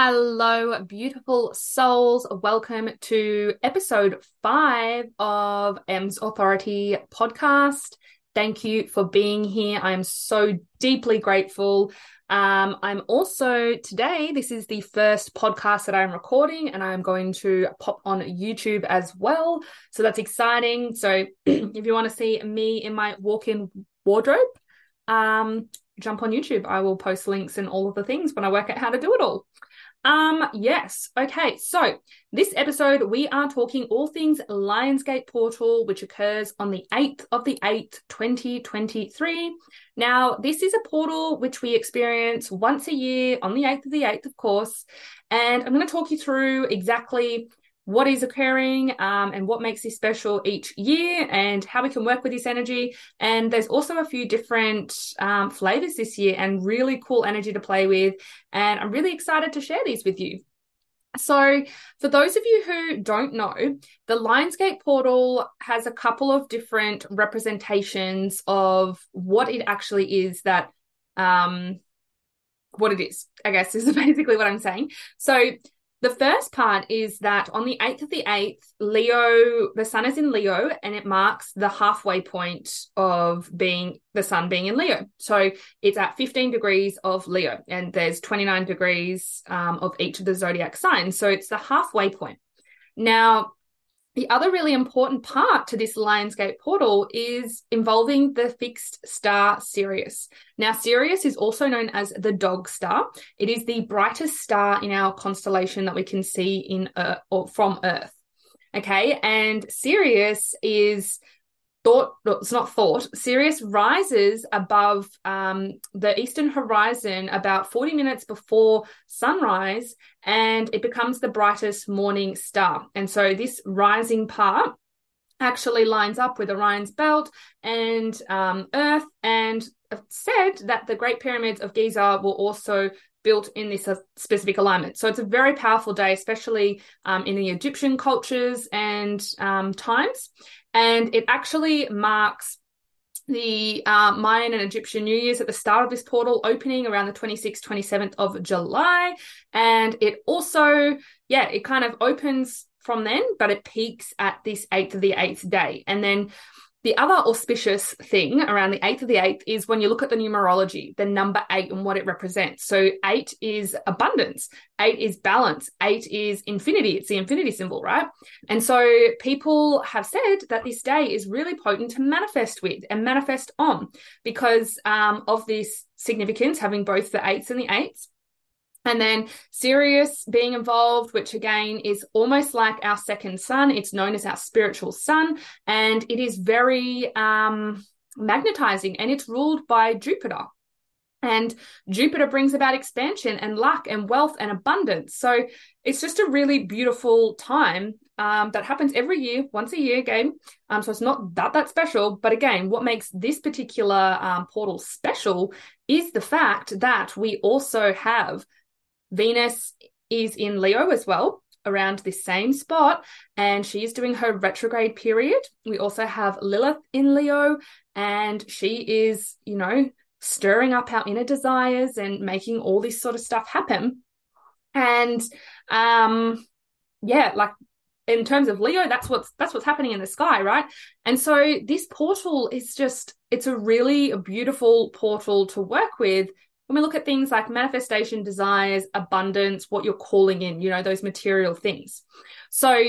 Hello, beautiful souls. Welcome to episode five of Em's Authority podcast. Thank you for being here. I'm so deeply grateful. Um, I'm also today, this is the first podcast that I'm recording, and I'm going to pop on YouTube as well. So that's exciting. So if you want to see me in my walk in wardrobe, um, jump on YouTube. I will post links and all of the things when I work out how to do it all. Um, yes. Okay. So this episode, we are talking all things Lionsgate Portal, which occurs on the 8th of the 8th, 2023. Now, this is a portal which we experience once a year on the 8th of the 8th, of course. And I'm going to talk you through exactly what is occurring um, and what makes this special each year and how we can work with this energy. And there's also a few different um, flavors this year and really cool energy to play with. And I'm really excited to share these with you. So, for those of you who don't know, the Lionsgate portal has a couple of different representations of what it actually is that, um, what it is, I guess is basically what I'm saying. So, the first part is that on the 8th of the 8th, Leo, the sun is in Leo and it marks the halfway point of being the sun being in Leo. So it's at 15 degrees of Leo and there's 29 degrees um, of each of the zodiac signs. So it's the halfway point. Now, the other really important part to this Lionsgate portal is involving the fixed star Sirius. Now, Sirius is also known as the dog star. It is the brightest star in our constellation that we can see in Earth, or from Earth. Okay, and Sirius is thought it's not thought sirius rises above um, the eastern horizon about 40 minutes before sunrise and it becomes the brightest morning star and so this rising part actually lines up with orion's belt and um, earth and said that the great pyramids of giza were also built in this specific alignment. So it's a very powerful day, especially um, in the Egyptian cultures and um, times and it actually marks the uh, Mayan and Egyptian New Year's at the start of this portal opening around the 26th, 27th of July. And it also, yeah, it kind of opens from then, but it peaks at this 8th of the 8th day. And then the other auspicious thing around the 8th of the 8th is when you look at the numerology, the number 8 and what it represents. So 8 is abundance, 8 is balance, 8 is infinity. It's the infinity symbol, right? And so people have said that this day is really potent to manifest with and manifest on because um, of this significance, having both the 8s and the 8s. And then Sirius being involved, which again is almost like our second sun. It's known as our spiritual sun, and it is very um, magnetizing and it's ruled by Jupiter. And Jupiter brings about expansion and luck and wealth and abundance. So it's just a really beautiful time um, that happens every year, once a year again. Um, so it's not that that special. But again, what makes this particular um, portal special is the fact that we also have Venus is in Leo as well, around this same spot, and she's doing her retrograde period. We also have Lilith in Leo, and she is, you know, stirring up our inner desires and making all this sort of stuff happen. And um yeah, like in terms of Leo, that's what's that's what's happening in the sky, right? And so this portal is just it's a really beautiful portal to work with when we look at things like manifestation, desires, abundance, what you're calling in, you know, those material things. So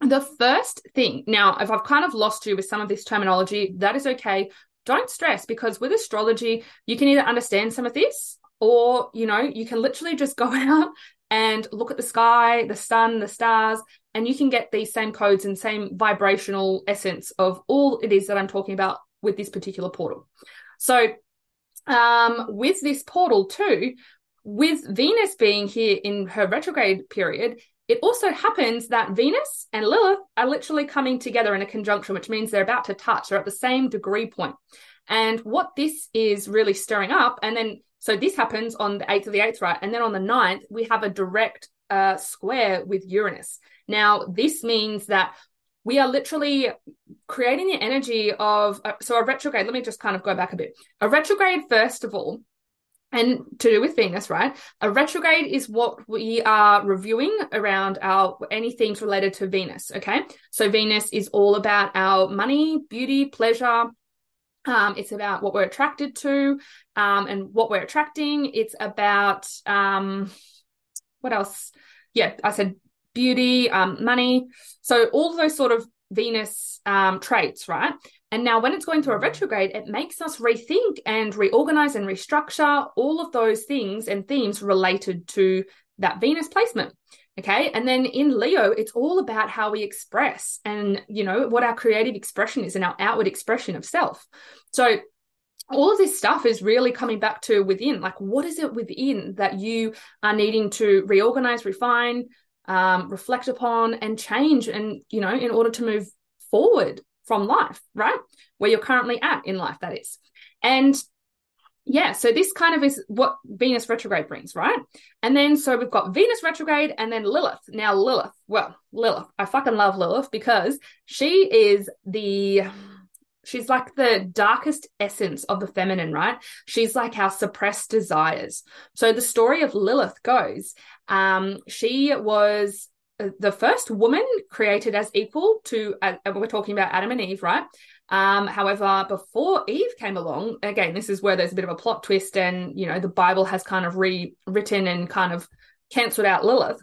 the first thing, now, if I've kind of lost you with some of this terminology, that is okay. Don't stress because with astrology, you can either understand some of this or, you know, you can literally just go out and look at the sky, the sun, the stars, and you can get these same codes and same vibrational essence of all it is that I'm talking about with this particular portal. So um, with this portal too, with Venus being here in her retrograde period, it also happens that Venus and Lilith are literally coming together in a conjunction, which means they're about to touch. They're at the same degree point. And what this is really stirring up, and then so this happens on the 8th of the 8th, right? And then on the 9th, we have a direct uh, square with Uranus. Now, this means that we are literally creating the energy of uh, so a retrograde let me just kind of go back a bit a retrograde first of all and to do with Venus, right? A retrograde is what we are reviewing around our any themes related to Venus. Okay. So Venus is all about our money, beauty, pleasure. Um, it's about what we're attracted to um, and what we're attracting. It's about um, what else? Yeah, I said beauty, um, money. So all those sort of Venus um, traits, right? And now, when it's going through a retrograde, it makes us rethink and reorganize and restructure all of those things and themes related to that Venus placement. Okay. And then in Leo, it's all about how we express and, you know, what our creative expression is and our outward expression of self. So, all of this stuff is really coming back to within. Like, what is it within that you are needing to reorganize, refine, um, reflect upon, and change? And, you know, in order to move forward from life, right? Where you're currently at in life, that is. And yeah, so this kind of is what Venus retrograde brings, right? And then so we've got Venus retrograde and then Lilith. Now, Lilith, well, Lilith, I fucking love Lilith because she is the she's like the darkest essence of the feminine, right? She's like our suppressed desires. So the story of Lilith goes, um, she was the first woman created as equal to uh, we're talking about Adam and Eve, right? Um, however, before Eve came along, again, this is where there's a bit of a plot twist, and you know, the Bible has kind of rewritten and kind of cancelled out Lilith.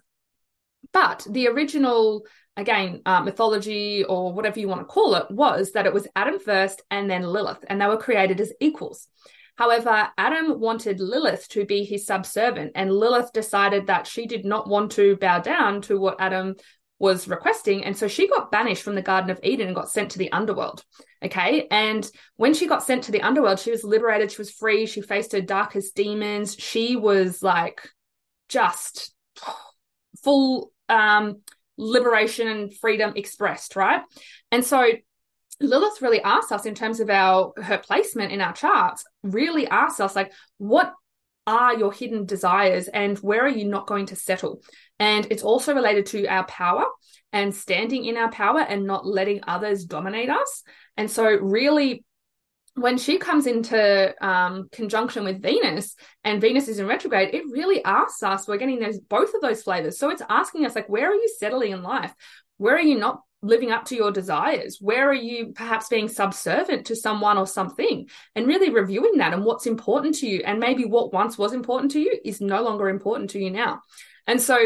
But the original, again, uh, mythology or whatever you want to call it, was that it was Adam first and then Lilith, and they were created as equals. However, Adam wanted Lilith to be his subservient, and Lilith decided that she did not want to bow down to what Adam was requesting. And so she got banished from the Garden of Eden and got sent to the underworld. Okay. And when she got sent to the underworld, she was liberated. She was free. She faced her darkest demons. She was like just full um, liberation and freedom expressed. Right. And so Lilith really asks us in terms of our her placement in our charts, really asks us like, what are your hidden desires and where are you not going to settle? And it's also related to our power and standing in our power and not letting others dominate us. And so, really, when she comes into um, conjunction with Venus and Venus is in retrograde, it really asks us, we're getting those both of those flavors. So it's asking us, like, where are you settling in life? Where are you not living up to your desires? Where are you perhaps being subservient to someone or something? And really reviewing that and what's important to you. And maybe what once was important to you is no longer important to you now. And so,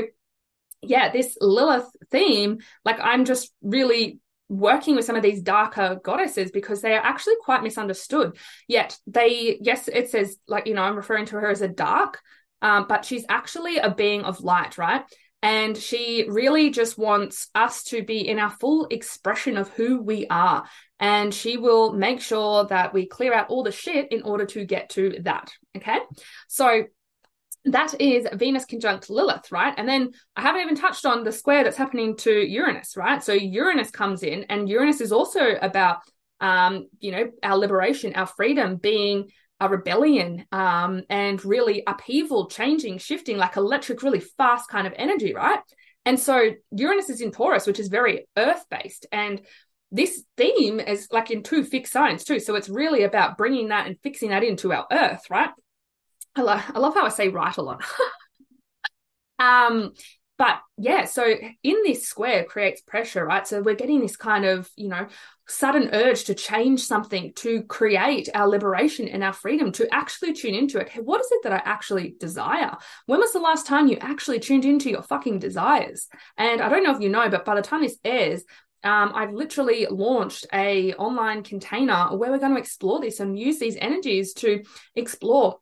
yeah, this Lilith theme, like I'm just really working with some of these darker goddesses because they are actually quite misunderstood. Yet they, yes, it says, like, you know, I'm referring to her as a dark, um, but she's actually a being of light, right? And she really just wants us to be in our full expression of who we are. And she will make sure that we clear out all the shit in order to get to that. Okay. So that is Venus conjunct Lilith, right? And then I haven't even touched on the square that's happening to Uranus, right? So Uranus comes in, and Uranus is also about, um, you know, our liberation, our freedom, being a rebellion um, and really upheaval, changing, shifting, like electric, really fast kind of energy, right? And so Uranus is in Taurus, which is very earth based. And this theme is like in two fixed signs too. So it's really about bringing that and fixing that into our earth, right? I, lo- I love how I say right a lot. um, but yeah, so in this square creates pressure, right? So we're getting this kind of, you know, sudden urge to change something, to create our liberation and our freedom, to actually tune into it. What is it that I actually desire? When was the last time you actually tuned into your fucking desires? And I don't know if you know, but by the time this airs, um, I've literally launched a online container where we're going to explore this and use these energies to explore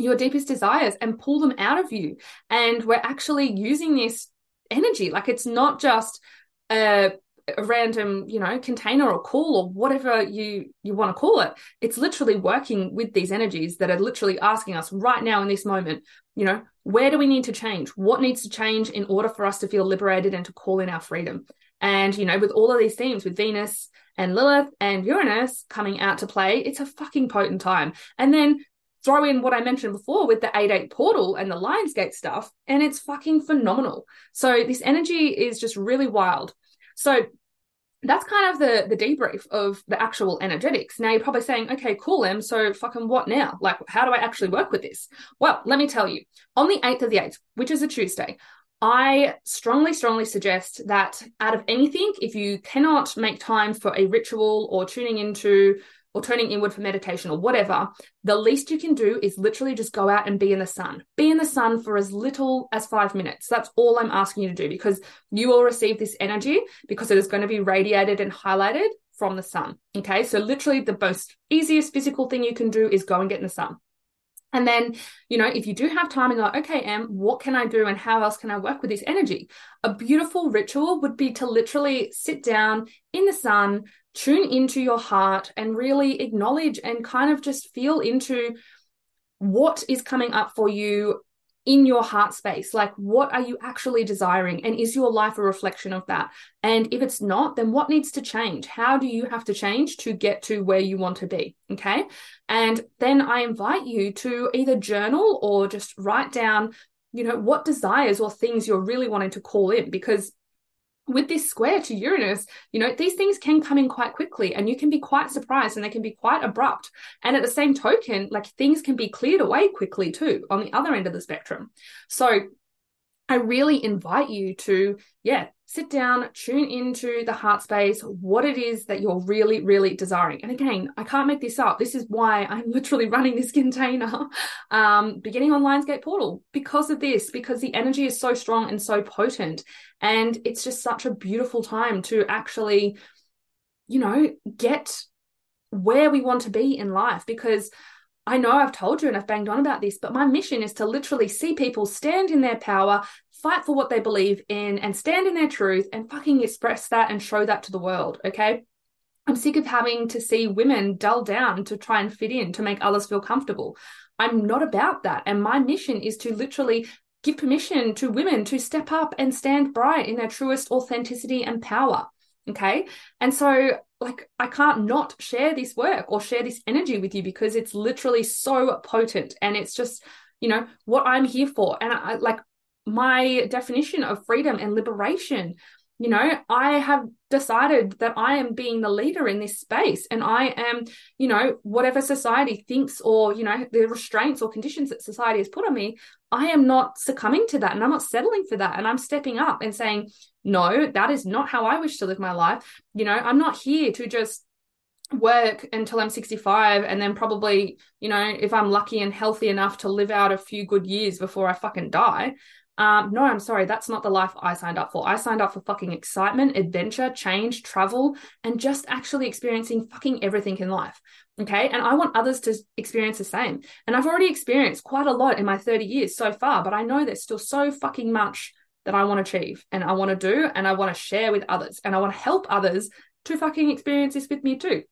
your deepest desires and pull them out of you. And we're actually using this energy. Like it's not just a, a random, you know, container or call or whatever you you want to call it. It's literally working with these energies that are literally asking us right now in this moment, you know, where do we need to change? What needs to change in order for us to feel liberated and to call in our freedom? And, you know, with all of these themes, with Venus and Lilith and Uranus coming out to play, it's a fucking potent time. And then throw in what I mentioned before with the 8 8 portal and the Lionsgate stuff, and it's fucking phenomenal. So this energy is just really wild. So that's kind of the the debrief of the actual energetics. Now you're probably saying, okay, cool, Em. So fucking what now? Like, how do I actually work with this? Well, let me tell you. On the eighth of the eighth, which is a Tuesday, I strongly, strongly suggest that out of anything, if you cannot make time for a ritual or tuning into or turning inward for meditation or whatever, the least you can do is literally just go out and be in the sun. Be in the sun for as little as five minutes. That's all I'm asking you to do because you will receive this energy because it is going to be radiated and highlighted from the sun. Okay. So, literally, the most easiest physical thing you can do is go and get in the sun. And then, you know, if you do have time and go, okay, Em, what can I do and how else can I work with this energy? A beautiful ritual would be to literally sit down in the sun, tune into your heart and really acknowledge and kind of just feel into what is coming up for you in your heart space like what are you actually desiring? And is your life a reflection of that? And if it's not then what needs to change? How do you have to change to get to where you want to be? Okay? And then i invite you to either journal or just write down you know what desires or things you're really wanting to call in because with this square to Uranus, you know, these things can come in quite quickly and you can be quite surprised and they can be quite abrupt. And at the same token, like things can be cleared away quickly too on the other end of the spectrum. So I really invite you to, yeah, sit down, tune into the heart space, what it is that you're really, really desiring. And again, I can't make this up. This is why I'm literally running this container, um, beginning on Lionsgate Portal because of this, because the energy is so strong and so potent. And it's just such a beautiful time to actually, you know, get where we want to be in life because I know I've told you and I've banged on about this, but my mission is to literally see people stand in their power, fight for what they believe in, and stand in their truth and fucking express that and show that to the world. Okay. I'm sick of having to see women dull down to try and fit in to make others feel comfortable. I'm not about that. And my mission is to literally give permission to women to step up and stand bright in their truest authenticity and power. Okay. And so, like, I can't not share this work or share this energy with you because it's literally so potent and it's just, you know, what I'm here for. And I like my definition of freedom and liberation you know i have decided that i am being the leader in this space and i am you know whatever society thinks or you know the restraints or conditions that society has put on me i am not succumbing to that and i'm not settling for that and i'm stepping up and saying no that is not how i wish to live my life. You know i'm not here to just work until I'm 65 and then probably, you know, if I'm lucky and healthy enough to live out a few good years before I fucking die. Um, no, I'm sorry, that's not the life I signed up for. I signed up for fucking excitement, adventure, change, travel, and just actually experiencing fucking everything in life. Okay. And I want others to experience the same. And I've already experienced quite a lot in my 30 years so far, but I know there's still so fucking much that I want to achieve and I want to do and I want to share with others and I want to help others to fucking experience this with me too.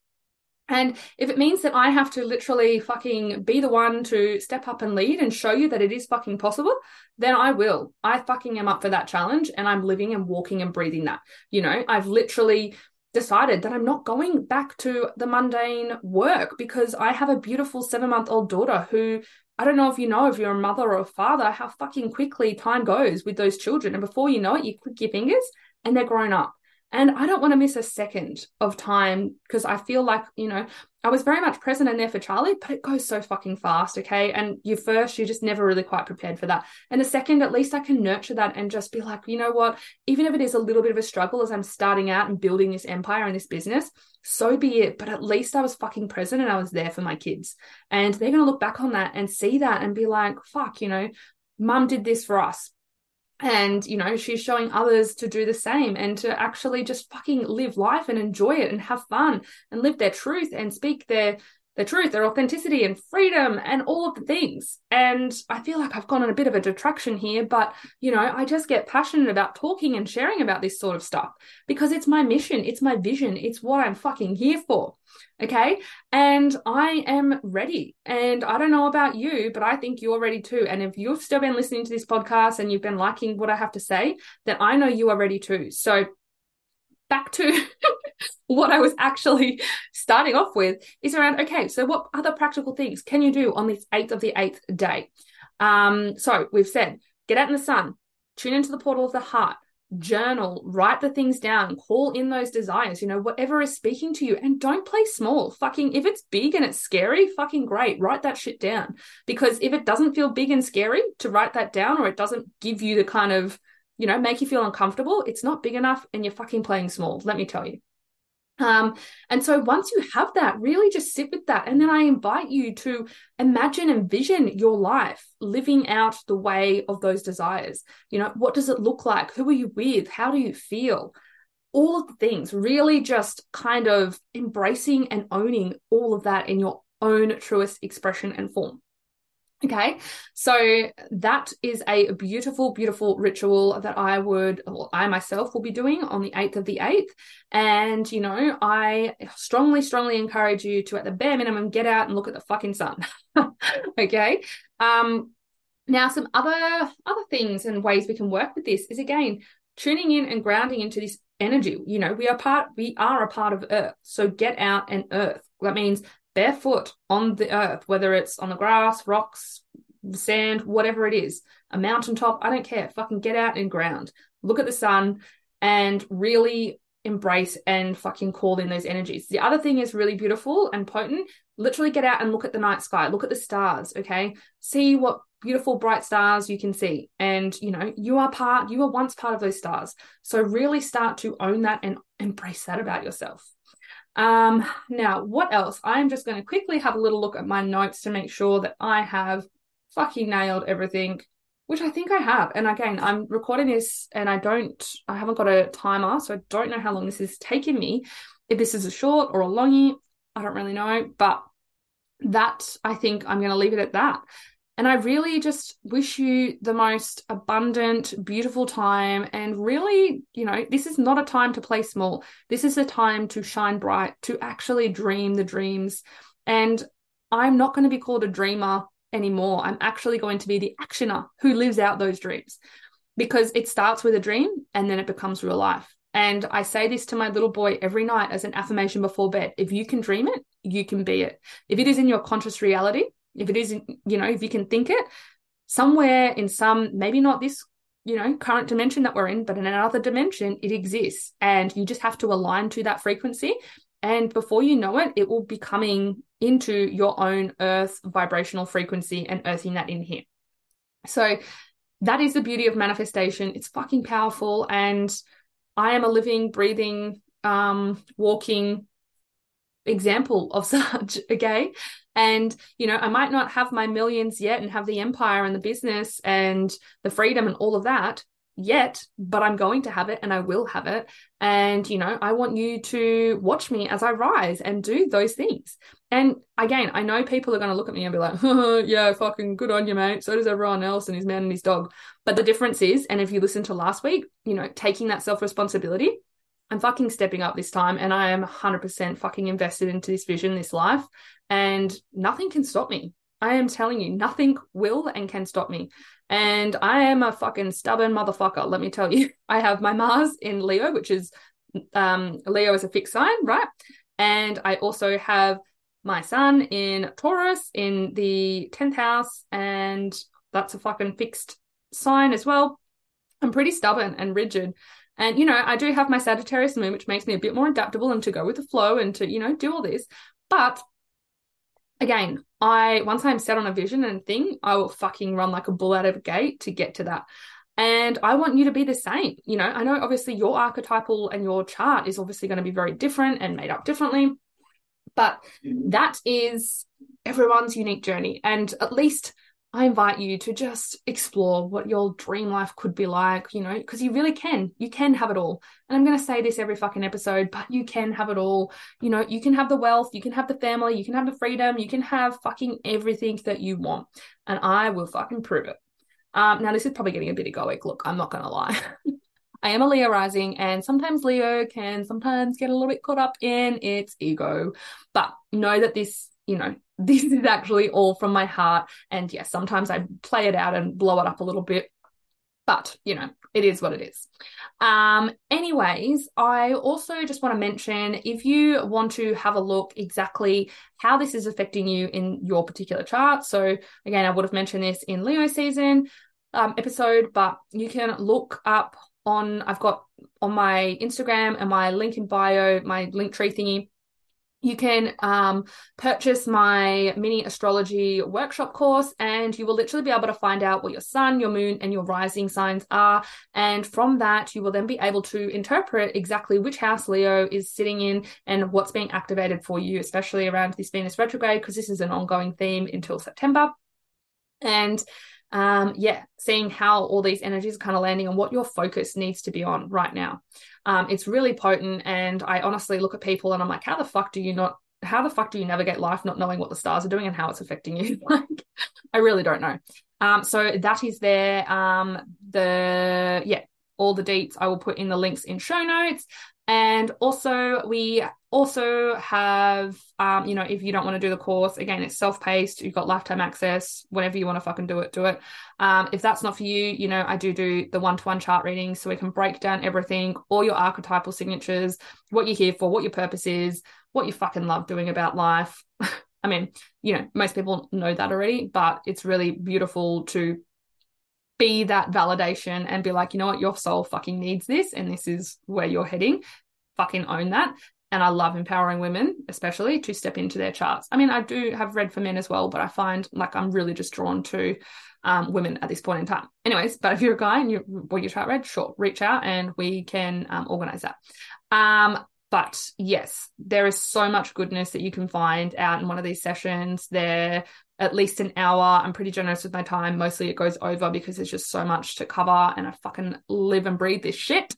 And if it means that I have to literally fucking be the one to step up and lead and show you that it is fucking possible, then I will. I fucking am up for that challenge and I'm living and walking and breathing that. You know, I've literally decided that I'm not going back to the mundane work because I have a beautiful seven month old daughter who I don't know if you know if you're a mother or a father, how fucking quickly time goes with those children. And before you know it, you click your fingers and they're grown up. And I don't want to miss a second of time because I feel like, you know, I was very much present and there for Charlie, but it goes so fucking fast. Okay. And you first, you're just never really quite prepared for that. And the second, at least I can nurture that and just be like, you know what, even if it is a little bit of a struggle as I'm starting out and building this empire and this business, so be it. But at least I was fucking present and I was there for my kids. And they're going to look back on that and see that and be like, fuck, you know, mum did this for us and you know she's showing others to do the same and to actually just fucking live life and enjoy it and have fun and live their truth and speak their their truth their authenticity and freedom and all of the things and i feel like i've gone on a bit of a detraction here but you know i just get passionate about talking and sharing about this sort of stuff because it's my mission it's my vision it's what i'm fucking here for Okay. And I am ready. And I don't know about you, but I think you're ready too. And if you've still been listening to this podcast and you've been liking what I have to say, then I know you are ready too. So back to what I was actually starting off with is around okay, so what other practical things can you do on this eighth of the eighth day? Um, so we've said get out in the sun, tune into the portal of the heart, journal, write the things down, call in those desires, you know, whatever is speaking to you, and don't play small. Fucking, if it's big and it's scary, fucking great, write that shit down. Because if it doesn't feel big and scary to write that down, or it doesn't give you the kind of, you know, make you feel uncomfortable, it's not big enough and you're fucking playing small, let me tell you. Um, and so once you have that, really just sit with that. And then I invite you to imagine and vision your life living out the way of those desires. You know, what does it look like? Who are you with? How do you feel? All of the things, really just kind of embracing and owning all of that in your own truest expression and form. Okay, so that is a beautiful, beautiful ritual that I would, well, I myself will be doing on the 8th of the 8th. And, you know, I strongly, strongly encourage you to, at the bare minimum, get out and look at the fucking sun. okay. Um, now, some other other things and ways we can work with this is again tuning in and grounding into this energy. You know, we are part, we are a part of Earth. So get out and Earth. That means barefoot on the earth, whether it's on the grass, rocks, sand, whatever it is, a mountaintop, I don't care. Fucking get out and ground. Look at the sun and really embrace and fucking call in those energies. The other thing is really beautiful and potent. Literally get out and look at the night sky, look at the stars, okay? See what beautiful bright stars you can see. And you know, you are part, you were once part of those stars. So really start to own that and embrace that about yourself. Um, now, what else? I'm just going to quickly have a little look at my notes to make sure that I have fucking nailed everything, which I think I have. And again, I'm recording this and I don't, I haven't got a timer, so I don't know how long this is taking me. If this is a short or a longy, I don't really know, but that I think I'm going to leave it at that. And I really just wish you the most abundant, beautiful time. And really, you know, this is not a time to play small. This is a time to shine bright, to actually dream the dreams. And I'm not going to be called a dreamer anymore. I'm actually going to be the actioner who lives out those dreams because it starts with a dream and then it becomes real life. And I say this to my little boy every night as an affirmation before bed. If you can dream it, you can be it. If it is in your conscious reality, if it is, you know, if you can think it, somewhere in some, maybe not this, you know, current dimension that we're in, but in another dimension, it exists. And you just have to align to that frequency. And before you know it, it will be coming into your own earth vibrational frequency and earthing that in here. So that is the beauty of manifestation. It's fucking powerful. And I am a living, breathing, um, walking example of such. Okay. And, you know, I might not have my millions yet and have the empire and the business and the freedom and all of that yet, but I'm going to have it and I will have it. And, you know, I want you to watch me as I rise and do those things. And again, I know people are going to look at me and be like, yeah, fucking good on you, mate. So does everyone else and his man and his dog. But the difference is, and if you listen to last week, you know, taking that self responsibility, I'm fucking stepping up this time and I am 100% fucking invested into this vision, this life and nothing can stop me. I am telling you, nothing will and can stop me. And I am a fucking stubborn motherfucker, let me tell you. I have my Mars in Leo, which is um Leo is a fixed sign, right? And I also have my sun in Taurus in the 10th house, and that's a fucking fixed sign as well. I'm pretty stubborn and rigid. And, you know, I do have my Sagittarius moon, which makes me a bit more adaptable and to go with the flow and to, you know, do all this. But again, I once I'm set on a vision and thing, I will fucking run like a bull out of a gate to get to that. And I want you to be the same. You know, I know obviously your archetypal and your chart is obviously going to be very different and made up differently, but that is everyone's unique journey. And at least I invite you to just explore what your dream life could be like, you know, because you really can. You can have it all. And I'm going to say this every fucking episode, but you can have it all. You know, you can have the wealth, you can have the family, you can have the freedom, you can have fucking everything that you want. And I will fucking prove it. Um, now, this is probably getting a bit egoic. Look, I'm not going to lie. I am a Leo rising, and sometimes Leo can sometimes get a little bit caught up in its ego. But know that this you know, this is actually all from my heart. And yes, sometimes I play it out and blow it up a little bit, but you know, it is what it is. Um, anyways, I also just want to mention if you want to have a look exactly how this is affecting you in your particular chart. So, again, I would have mentioned this in Leo season um, episode, but you can look up on I've got on my Instagram and my link in bio, my Linktree thingy you can um, purchase my mini astrology workshop course, and you will literally be able to find out what your sun, your moon, and your rising signs are. And from that, you will then be able to interpret exactly which house Leo is sitting in and what's being activated for you, especially around this Venus retrograde, because this is an ongoing theme until September. And um, yeah, seeing how all these energies are kind of landing and what your focus needs to be on right now. Um, it's really potent. And I honestly look at people and I'm like, how the fuck do you not, how the fuck do you navigate life not knowing what the stars are doing and how it's affecting you? like, I really don't know. Um, so that is there. Um, the, yeah, all the dates I will put in the links in show notes. And also, we also have, um, you know, if you don't want to do the course, again, it's self paced. You've got lifetime access. Whenever you want to fucking do it, do it. Um, if that's not for you, you know, I do do the one to one chart reading so we can break down everything, all your archetypal signatures, what you're here for, what your purpose is, what you fucking love doing about life. I mean, you know, most people know that already, but it's really beautiful to be that validation and be like, you know what, your soul fucking needs this and this is where you're heading. Fucking own that. And I love empowering women, especially to step into their charts. I mean, I do have read for men as well, but I find like I'm really just drawn to um, women at this point in time. Anyways, but if you're a guy and you want your chart read, sure, reach out and we can um, organize that. Um, but yes, there is so much goodness that you can find out in one of these sessions. They're at least an hour. I'm pretty generous with my time. Mostly it goes over because there's just so much to cover and I fucking live and breathe this shit.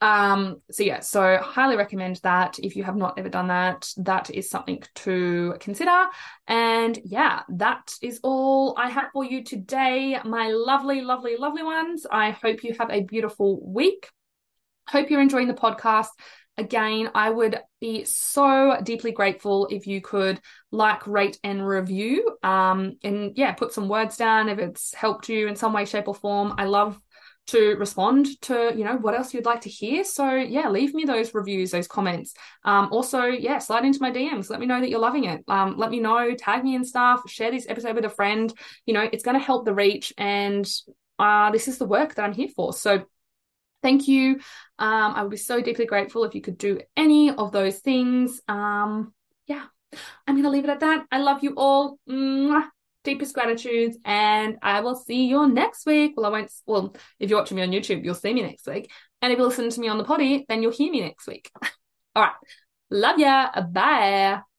Um, so yeah, so highly recommend that if you have not ever done that, that is something to consider. And yeah, that is all I have for you today, my lovely, lovely, lovely ones. I hope you have a beautiful week. Hope you're enjoying the podcast again, I would be so deeply grateful if you could like, rate, and review. Um, and yeah, put some words down if it's helped you in some way, shape, or form. I love to respond to you know what else you'd like to hear. So yeah leave me those reviews those comments. Um also yeah slide into my dms let me know that you're loving it. Um let me know tag me and stuff. Share this episode with a friend. You know it's going to help the reach and uh this is the work that i'm here for. So thank you. Um, I would be so deeply grateful if you could do any of those things. Um, yeah, I'm going to leave it at that. I love you all. Mwah. Deepest gratitude, and I will see you next week. Well, I won't. Well, if you're watching me on YouTube, you'll see me next week, and if you listen to me on the potty, then you'll hear me next week. all right, love ya. Bye.